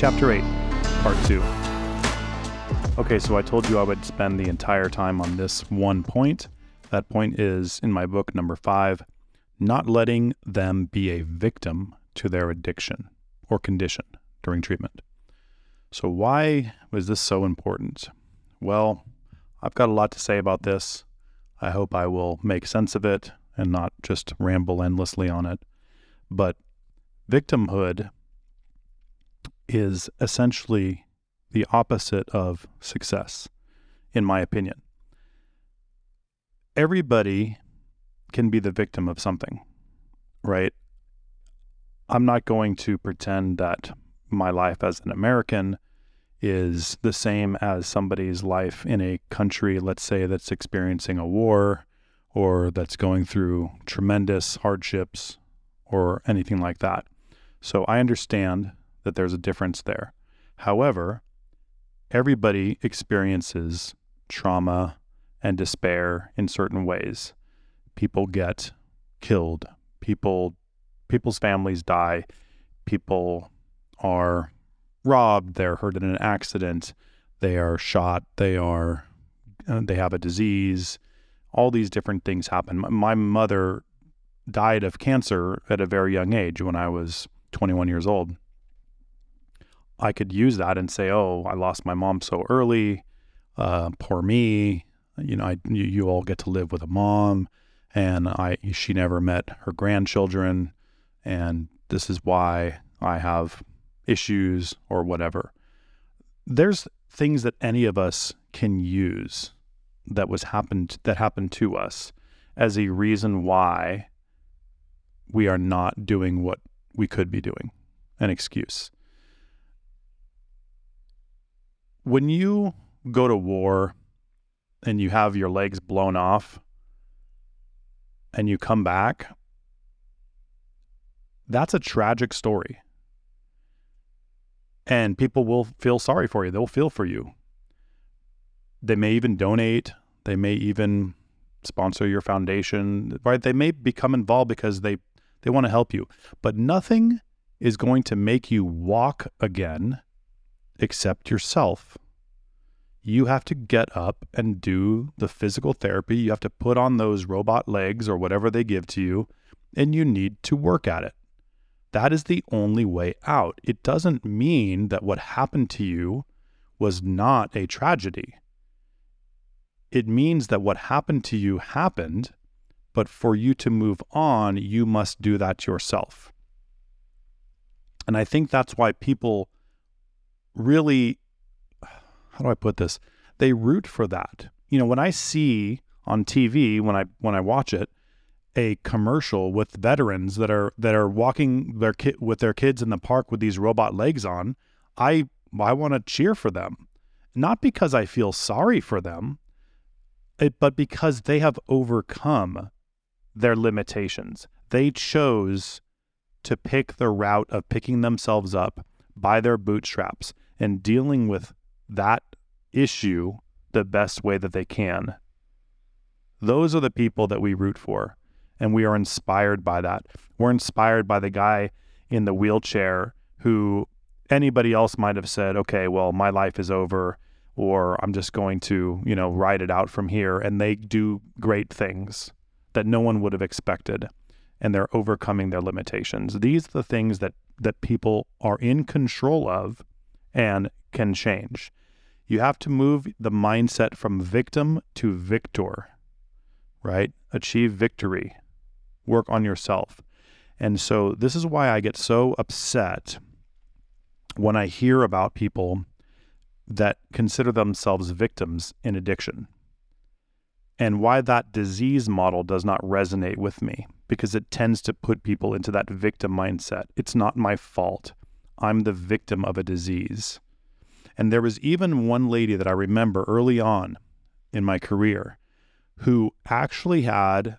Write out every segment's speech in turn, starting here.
Chapter 8, Part 2. Okay, so I told you I would spend the entire time on this one point. That point is in my book, number five not letting them be a victim to their addiction or condition during treatment. So, why was this so important? Well, I've got a lot to say about this. I hope I will make sense of it and not just ramble endlessly on it. But victimhood is essentially the opposite of success, in my opinion. Everybody can be the victim of something, right? I'm not going to pretend that my life as an American is the same as somebody's life in a country, let's say, that's experiencing a war or that's going through tremendous hardships or anything like that. So I understand that there's a difference there. However, everybody experiences trauma and despair in certain ways. People get killed. People people's families die. People are robbed, they're hurt in an accident, they are shot, they are uh, they have a disease. All these different things happen. My mother died of cancer at a very young age when I was 21 years old. I could use that and say, "Oh, I lost my mom so early. Uh, poor me. You know, I, you, you all get to live with a mom, and I she never met her grandchildren, and this is why I have issues or whatever." There's things that any of us can use that was happened that happened to us as a reason why we are not doing what we could be doing, an excuse when you go to war and you have your legs blown off and you come back, that's a tragic story. And people will feel sorry for you. They'll feel for you. They may even donate. They may even sponsor your foundation, right? They may become involved because they, they want to help you. But nothing is going to make you walk again accept yourself. You have to get up and do the physical therapy. You have to put on those robot legs or whatever they give to you, and you need to work at it. That is the only way out. It doesn't mean that what happened to you was not a tragedy. It means that what happened to you happened, but for you to move on, you must do that yourself. And I think that's why people really how do I put this? They root for that. You know, when I see on TV when I when I watch it a commercial with veterans that are that are walking their kid with their kids in the park with these robot legs on, I I want to cheer for them. Not because I feel sorry for them, it, but because they have overcome their limitations. They chose to pick the route of picking themselves up by their bootstraps and dealing with that issue the best way that they can. Those are the people that we root for, and we are inspired by that. We're inspired by the guy in the wheelchair who anybody else might have said, okay, well, my life is over, or I'm just going to, you know, ride it out from here. And they do great things that no one would have expected, and they're overcoming their limitations. These are the things that, that people are in control of and can change. You have to move the mindset from victim to victor, right? Achieve victory, work on yourself. And so, this is why I get so upset when I hear about people that consider themselves victims in addiction and why that disease model does not resonate with me because it tends to put people into that victim mindset. It's not my fault. I'm the victim of a disease. And there was even one lady that I remember early on in my career who actually had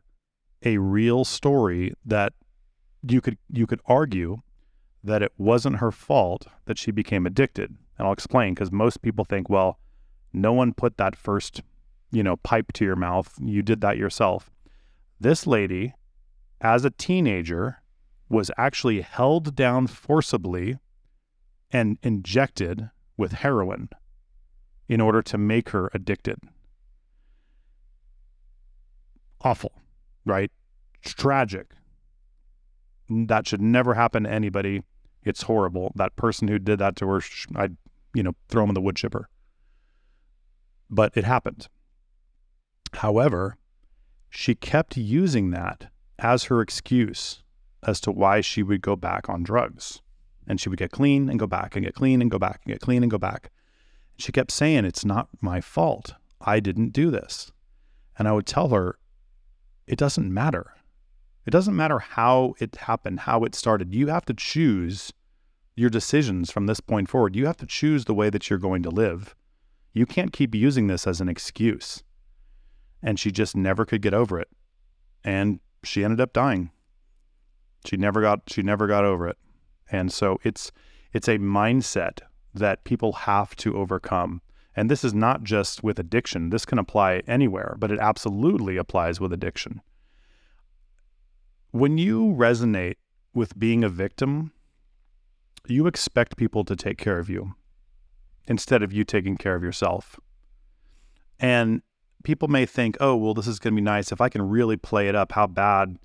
a real story that you could you could argue that it wasn't her fault that she became addicted. And I'll explain because most people think, well, no one put that first, you know, pipe to your mouth. You did that yourself. This lady, as a teenager, was actually held down forcibly and injected with heroin in order to make her addicted. Awful, right? It's tragic. That should never happen to anybody. It's horrible. That person who did that to her, I'd, you know, throw him in the wood chipper. But it happened. However, she kept using that as her excuse as to why she would go back on drugs. And she would get clean and go back and get clean and go back and get clean and go back. She kept saying, It's not my fault. I didn't do this. And I would tell her, It doesn't matter. It doesn't matter how it happened, how it started. You have to choose your decisions from this point forward. You have to choose the way that you're going to live. You can't keep using this as an excuse. And she just never could get over it. And she ended up dying. She never got she never got over it. And so it's it's a mindset that people have to overcome. And this is not just with addiction. This can apply anywhere, but it absolutely applies with addiction. When you resonate with being a victim, you expect people to take care of you instead of you taking care of yourself. And people may think, oh, well, this is going to be nice if I can really play it up how bad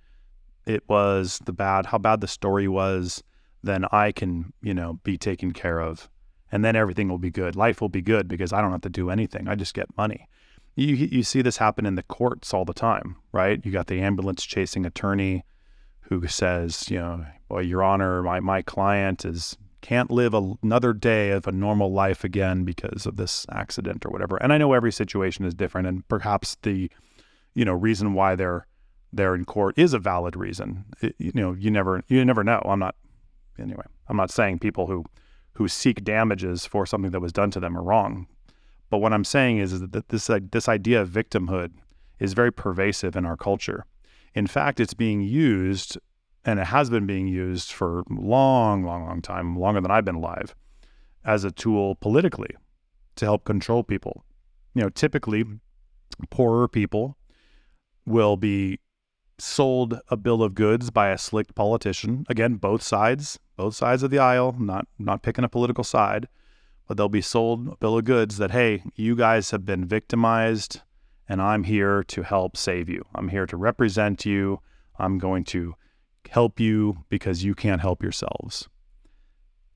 it was, the bad, how bad the story was, then I can, you know, be taken care of. And then everything will be good. Life will be good because I don't have to do anything. I just get money. You, you see this happen in the courts all the time, right? You got the ambulance chasing attorney who says, you know, well, Your Honor, my, my client is can't live a, another day of a normal life again because of this accident or whatever. And I know every situation is different, and perhaps the, you know, reason why they're they're in court is a valid reason. It, you know, you never you never know. I'm not anyway. I'm not saying people who who seek damages for something that was done to them are wrong. But what I'm saying is, is that this uh, this idea of victimhood is very pervasive in our culture. In fact, it's being used, and it has been being used for long, long, long time, longer than I've been alive, as a tool politically to help control people. You know, typically, poorer people will be sold a bill of goods by a slick politician. Again, both sides, both sides of the aisle, not not picking a political side, but they'll be sold a bill of goods that hey, you guys have been victimized and I'm here to help save you. I'm here to represent you. I'm going to help you because you can't help yourselves.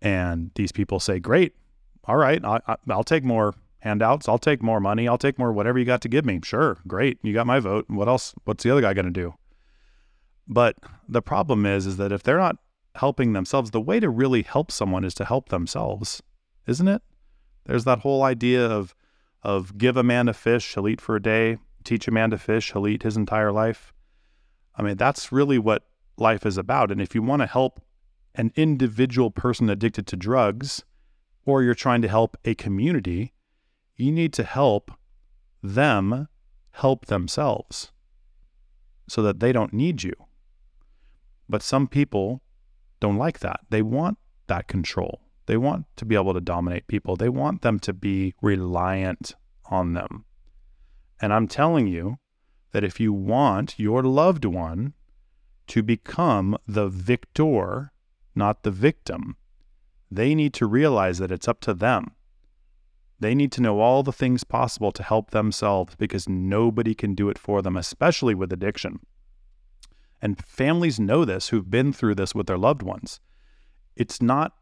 And these people say, "Great. All right, I, I, I'll take more handouts. I'll take more money. I'll take more whatever you got to give me. Sure, great. You got my vote. What else? What's the other guy going to do? But the problem is, is that if they're not helping themselves, the way to really help someone is to help themselves, isn't it? There's that whole idea of of give a man a fish, he'll eat for a day. Teach a man to fish, he'll eat his entire life. I mean, that's really what life is about. And if you want to help an individual person addicted to drugs, or you're trying to help a community, you need to help them help themselves so that they don't need you. But some people don't like that. They want that control. They want to be able to dominate people. They want them to be reliant on them. And I'm telling you that if you want your loved one to become the victor, not the victim, they need to realize that it's up to them. They need to know all the things possible to help themselves because nobody can do it for them, especially with addiction. And families know this who've been through this with their loved ones. It's not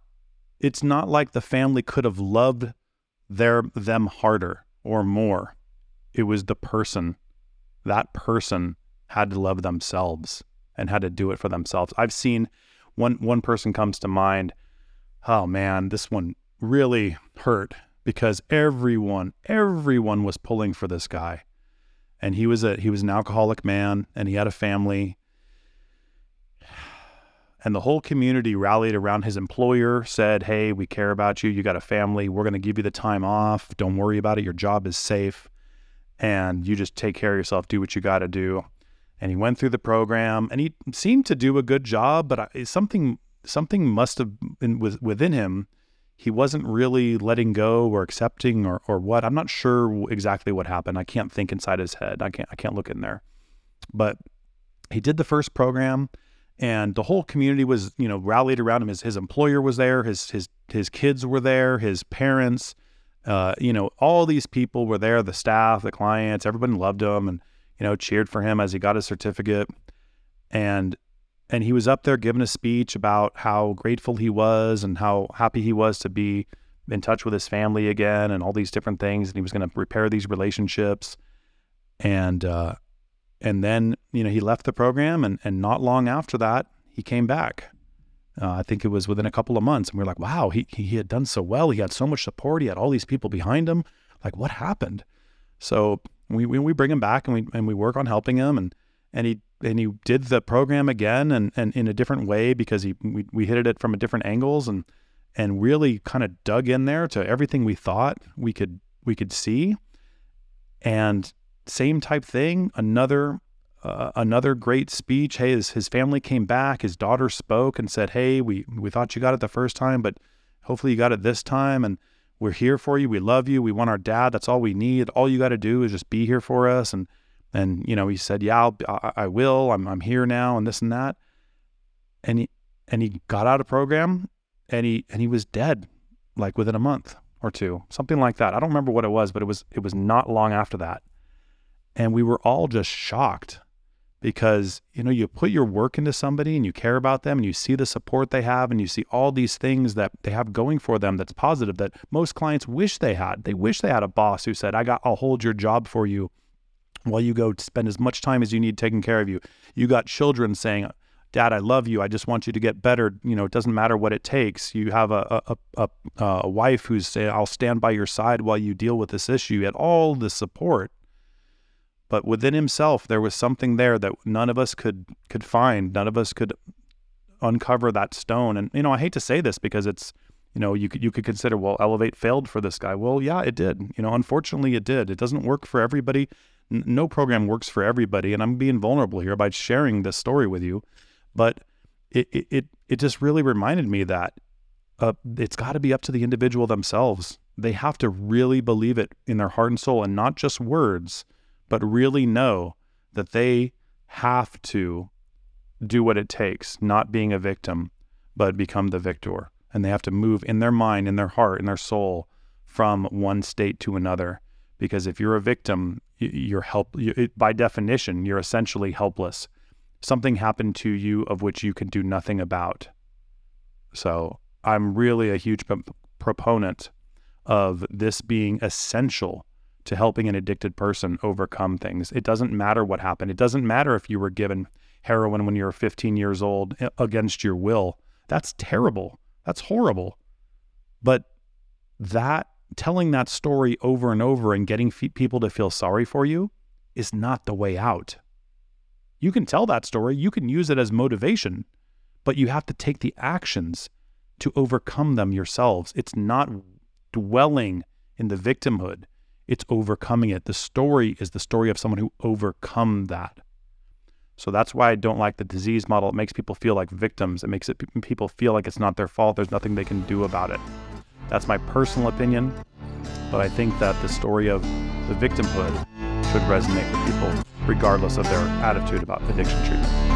it's not like the family could have loved their them harder or more. It was the person. That person had to love themselves and had to do it for themselves. I've seen one one person comes to mind. Oh man, this one really hurt because everyone everyone was pulling for this guy. And he was a he was an alcoholic man and he had a family and the whole community rallied around his employer, said, Hey, we care about you. You got a family. We're going to give you the time off. Don't worry about it. Your job is safe. And you just take care of yourself, do what you got to do. And he went through the program and he seemed to do a good job, but something something must have been within him. He wasn't really letting go or accepting or, or what. I'm not sure exactly what happened. I can't think inside his head. I can't I can't look in there. But he did the first program and the whole community was, you know, rallied around him. His his employer was there, his his his kids were there, his parents, uh, you know, all these people were there, the staff, the clients, everybody loved him and, you know, cheered for him as he got his certificate. And and he was up there giving a speech about how grateful he was and how happy he was to be in touch with his family again and all these different things and he was going to repair these relationships and uh, and then you know he left the program and and not long after that he came back. Uh, I think it was within a couple of months and we are like wow he he had done so well. He had so much support. He had all these people behind him. Like what happened? So we we, we bring him back and we and we work on helping him and and he and he did the program again and, and in a different way because he we, we hit it from a different angles and and really kind of dug in there to everything we thought we could we could see. And same type thing another uh, another great speech. Hey his, his family came back his daughter spoke and said hey we we thought you got it the first time but hopefully you got it this time and we're here for you. We love you. We want our dad. That's all we need. All you got to do is just be here for us. And and you know he said yeah I'll, I, I will. I'm, I'm here now and this and that. And he and he got out of program and he and he was dead like within a month or two something like that. I don't remember what it was but it was it was not long after that and we were all just shocked because you know you put your work into somebody and you care about them and you see the support they have and you see all these things that they have going for them that's positive that most clients wish they had they wish they had a boss who said i got i'll hold your job for you while you go spend as much time as you need taking care of you. You got children saying, Dad, I love you. I just want you to get better. You know, it doesn't matter what it takes. You have a a, a, a wife who's saying, I'll stand by your side while you deal with this issue. He had all the support. But within himself, there was something there that none of us could could find. None of us could uncover that stone. And you know, I hate to say this because it's you know you could you could consider well, Elevate failed for this guy. Well, yeah, it did. You know, unfortunately, it did. It doesn't work for everybody no program works for everybody, and I'm being vulnerable here by sharing this story with you. But it it it just really reminded me that uh, it's got to be up to the individual themselves. They have to really believe it in their heart and soul, and not just words, but really know that they have to do what it takes, not being a victim, but become the victor. And they have to move in their mind, in their heart, in their soul from one state to another. Because if you're a victim, you're help you, by definition you're essentially helpless something happened to you of which you can do nothing about so i'm really a huge p- proponent of this being essential to helping an addicted person overcome things. It doesn't matter what happened. It doesn't matter if you were given heroin when you were 15 years old eh, against your will. That's terrible. That's horrible. But that telling that story over and over and getting f- people to feel sorry for you is not the way out. You can tell that story, you can use it as motivation, but you have to take the actions to overcome them yourselves. It's not dwelling in the victimhood, it's overcoming it. The story is the story of someone who overcome that. So that's why I don't like the disease model. It makes people feel like victims. It makes it people feel like it's not their fault. There's nothing they can do about it. That's my personal opinion, but I think that the story of the victimhood should resonate with people regardless of their attitude about addiction treatment.